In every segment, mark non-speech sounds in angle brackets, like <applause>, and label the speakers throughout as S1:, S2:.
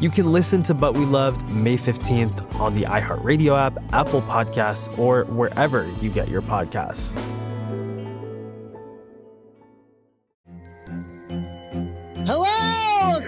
S1: You can listen to But We Loved May 15th on the iHeartRadio app, Apple Podcasts, or wherever you get your podcasts.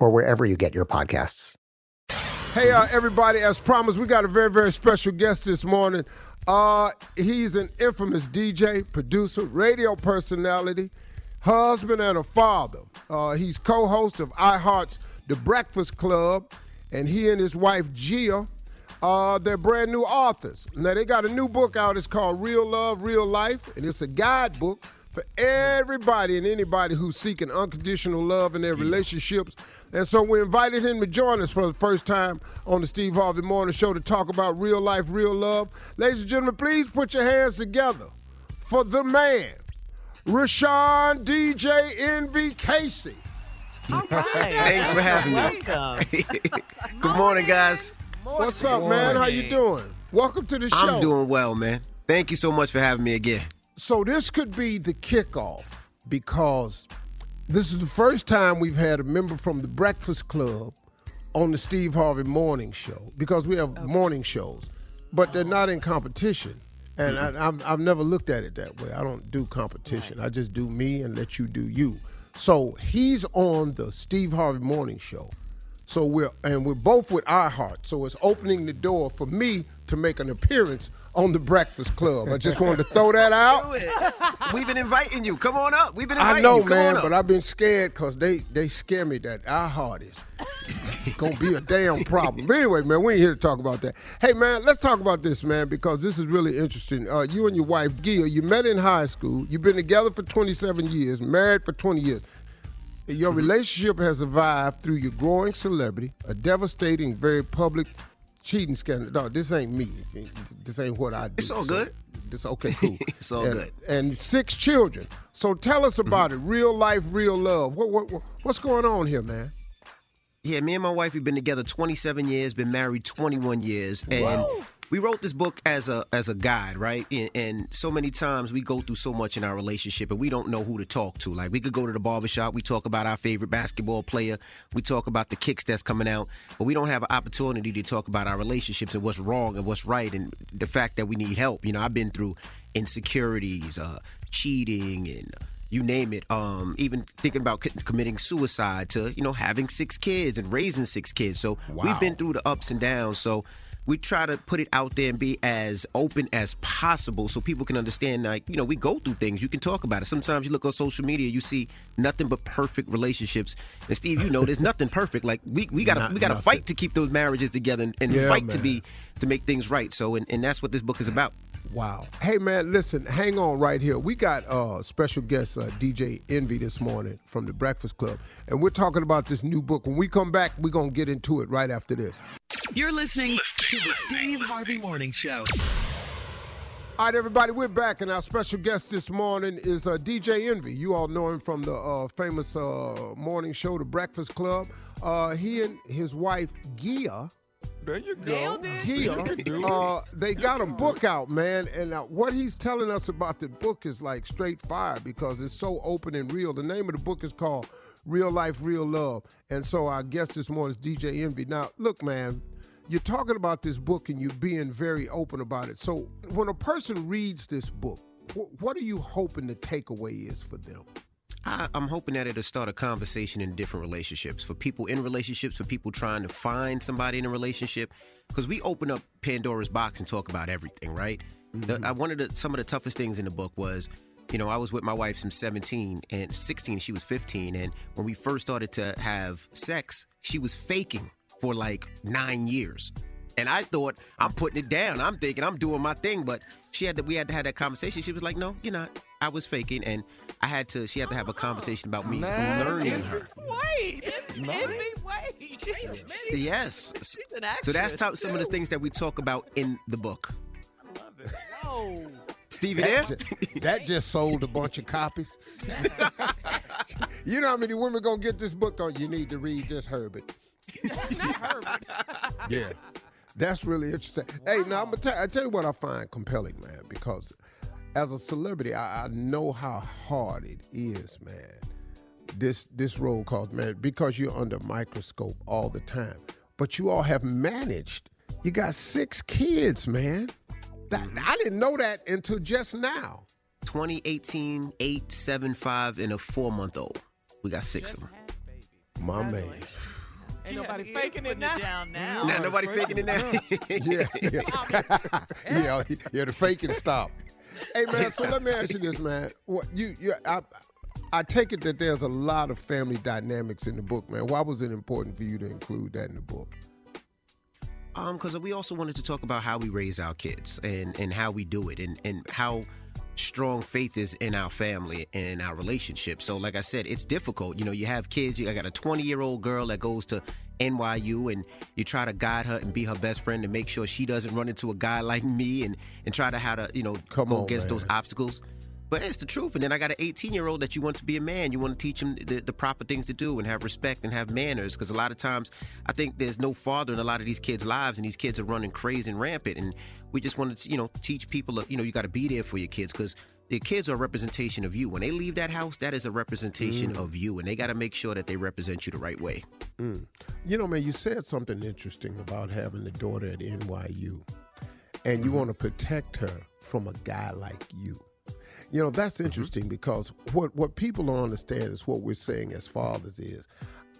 S2: or wherever you get your podcasts.
S3: Hey, uh, everybody, as promised, we got a very, very special guest this morning. Uh, he's an infamous DJ, producer, radio personality, husband, and a father. Uh, he's co host of iHeart's The Breakfast Club, and he and his wife, Gia, uh, they're brand new authors. Now, they got a new book out. It's called Real Love, Real Life, and it's a guidebook for everybody and anybody who's seeking unconditional love in their relationships. And so we invited him to join us for the first time on the Steve Harvey Morning Show to talk about real life, real love. Ladies and gentlemen, please put your hands together for the man, RaShaun DJ Envy Casey. <laughs>
S4: Thanks for having me. <laughs> Good morning, guys.
S3: What's up, man? How you doing? Welcome to the show.
S4: I'm doing well, man. Thank you so much for having me again.
S3: So this could be the kickoff because this is the first time we've had a member from the Breakfast Club on the Steve Harvey Morning Show because we have morning shows, but they're not in competition. And mm-hmm. I, I've, I've never looked at it that way. I don't do competition. I just do me and let you do you. So he's on the Steve Harvey Morning Show. So we're and we're both with iHeart. So it's opening the door for me to make an appearance on the Breakfast Club. I just wanted to throw that out.
S4: We've been inviting you. Come on up. We've been inviting you.
S3: I know,
S4: you. Come
S3: man,
S4: on
S3: but. I've been scared because they they scare me that iHeart is gonna be a damn problem. But anyway, man, we ain't here to talk about that. Hey, man, let's talk about this, man, because this is really interesting. Uh, you and your wife, Gia, you met in high school. You've been together for 27 years, married for 20 years. Your relationship has survived through your growing celebrity, a devastating, very public cheating scandal. No, this ain't me. This ain't what I do.
S4: It's all
S3: So,
S4: good.
S3: This okay, cool. <laughs>
S4: It's all
S3: and,
S4: good.
S3: And six children. So tell us about it. Real life, real love. What, what, what what's going on here, man?
S4: Yeah, me and my wife, we've been together 27 years, been married 21 years. And we wrote this book as a as a guide, right? And, and, so many times we go through so much in our relationship and we don't know who to talk to. Like we could go to the barbershop, we talk about our favorite basketball player, we talk about the kicks that's coming out, but we don't have an opportunity to talk about our relationships and what's wrong and what's right and the fact that we need help. You know, I've been through insecurities, uh, cheating and you name it. Um, even thinking about committing suicide to you know having six kids and raising six kids. So wow. we've been through the ups and downs. So we try to put it out there and be as open as possible so people can understand like you know we go through things you can talk about it sometimes you look on social media you see nothing but perfect relationships and steve you know there's nothing perfect like we, we gotta Not we gotta nothing. fight to keep those marriages together and, and yeah, fight man. to be to make things right so and, and that's what this book is about
S3: Wow. Hey man, listen, hang on right here. We got uh special guest uh, DJ Envy this morning from the Breakfast Club, and we're talking about this new book. When we come back, we're gonna get into it right after this.
S5: You're listening to the Steve Harvey Morning Show.
S3: All right, everybody, we're back, and our special guest this morning is uh, DJ Envy. You all know him from the uh, famous uh, morning show, The Breakfast Club. Uh, he and his wife, Gia,
S6: there you go.
S3: Gia, uh, they got a book out, man, and uh, what he's telling us about the book is like straight fire because it's so open and real. The name of the book is called Real Life, Real Love, and so our guest this morning is DJ Envy. Now, look, man, you're talking about this book and you're being very open about it. So, when a person reads this book, wh- what are you hoping the takeaway is for them?
S4: I, am hoping that it'll start a conversation in different relationships for people in relationships, for people trying to find somebody in a relationship. Because we open up Pandora's box and talk about everything, right? Mm-hmm. The, I, one of the some of the toughest things in the book was, you know, I was with my wife since 17 and 16. She was 15, and when we first started to have sex, she was faking for like nine years. And I thought I'm putting it down. I'm thinking I'm doing my thing, but she had to. We had to have that conversation. She was like, "No, you're not." I was faking, and I had to. She had to have a conversation about me Man. learning her.
S7: Wait, wait, wait.
S4: Yes. So that's top, some of the things that we talk about in the book.
S7: I love it. Whoa.
S4: Stevie that
S3: there? Just, that <laughs> just sold a bunch of copies. <laughs> <laughs> you know how many women gonna get this book on? You need to read this Herbert. <laughs>
S7: Herbert. <laughs>
S3: yeah. That's really interesting. Wow. Hey, now I'm gonna tell, I tell you what I find compelling, man, because as a celebrity, I, I know how hard it is, man. This this role called man because you're under microscope all the time. But you all have managed. You got six kids, man. That mm-hmm. I didn't know that until just now.
S4: 2018, eight, seven, five, and a four month old. We got six of them.
S3: My man.
S7: Ain't nobody faking it now. down now.
S4: Nah, nobody faking it now. <laughs>
S3: yeah, yeah. yeah, yeah, the faking stop. Hey man, so let me ask you this, man. What you you I, I take it that there's a lot of family dynamics in the book, man. Why was it important for you to include that in the book?
S4: Um, because we also wanted to talk about how we raise our kids and and how we do it and and how strong faith is in our family and our relationship. So, like I said, it's difficult. You know, you have kids. I got a 20 year old girl that goes to NYU, and you try to guide her and be her best friend and make sure she doesn't run into a guy <laughs> like me, and and try to how to you know
S3: Come
S4: go
S3: on,
S4: against
S3: man.
S4: those obstacles. But it's the truth. And then I got an 18 year old that you want to be a man. You want to teach him the, the proper things to do and have respect and have manners. Because a lot of times, I think there's no father in a lot of these kids' lives, and these kids are running crazy and rampant. And we just want to, you know, teach people, you know, you got to be there for your kids because your kids are a representation of you. When they leave that house, that is a representation mm. of you, and they got to make sure that they represent you the right way.
S3: Mm. You know, man, you said something interesting about having a daughter at NYU, and you mm-hmm. want to protect her from a guy like you. You know, that's mm-hmm. interesting because what, what people don't understand is what we're saying as fathers is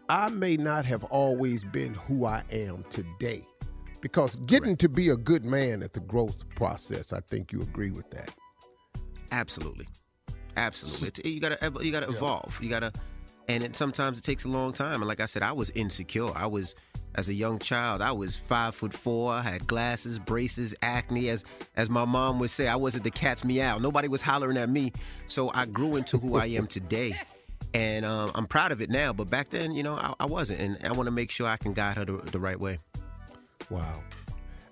S3: I may not have always been who I am today. Because getting to be a good man is the growth process, I think you agree with that.
S4: Absolutely, absolutely. you gotta you gotta evolve. You gotta, and it, sometimes it takes a long time. And like I said, I was insecure. I was as a young child. I was five foot four. I had glasses, braces, acne. As as my mom would say, I wasn't the cat's meow. Nobody was hollering at me. So I grew into who I am today. <laughs> And um, I'm proud of it now. But back then, you know, I, I wasn't. And I want to make sure I can guide her the, the right way.
S3: Wow.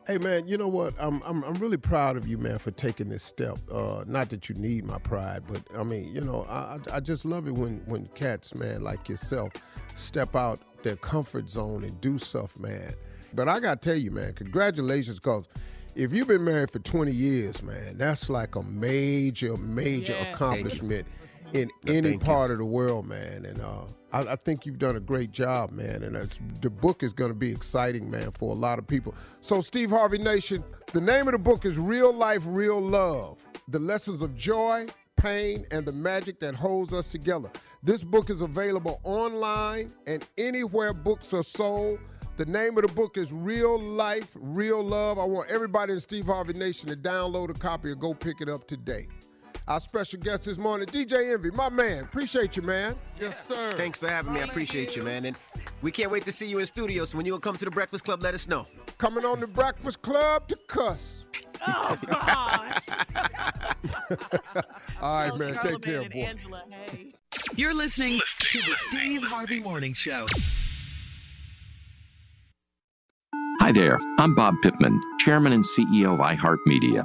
S3: Hey man, you know what? I'm I'm I'm really proud of you, man, for taking this step. Uh, not that you need my pride, but I mean, you know, I I just love it when when cats, man, like yourself, step out their comfort zone and do stuff, man. But I gotta tell you, man, congratulations, cause if you've been married for 20 years, man, that's like a major, major
S7: Yes.
S3: accomplishment in
S4: No,
S3: any
S4: thank you.
S3: part of the world, man. And uh, I, I think you've done a great job, man. And the book is going to be exciting, man, for a lot of people. So, Steve Harvey Nation, the name of the book is Real Life, Real Love The Lessons of Joy, Pain, and the Magic That Holds Us Together. This book is available online and anywhere books are sold. The name of the book is Real Life, Real Love. I want everybody in Steve Harvey Nation to download a copy or go pick it up today. Our special guest this morning, DJ Envy, my man. Appreciate you, man.
S8: Yes, sir.
S4: Thanks for having me. I appreciate you, man. And we can't wait to see you in studio. So when you come to the Breakfast Club, let us know.
S3: Coming on the Breakfast Club to cuss.
S7: Oh <laughs> gosh. <laughs>
S3: All right, man. Take care, boy.
S7: Angela, hey.
S5: You're listening to the Steve Harvey Morning Show.
S9: Hi there, I'm Bob Pittman, Chairman and CEO of iHeartMedia.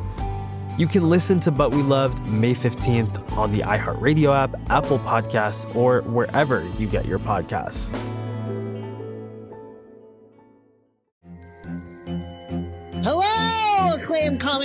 S1: You can listen to But We Loved May 15th on the iHeartRadio app, Apple Podcasts, or wherever you get your podcasts.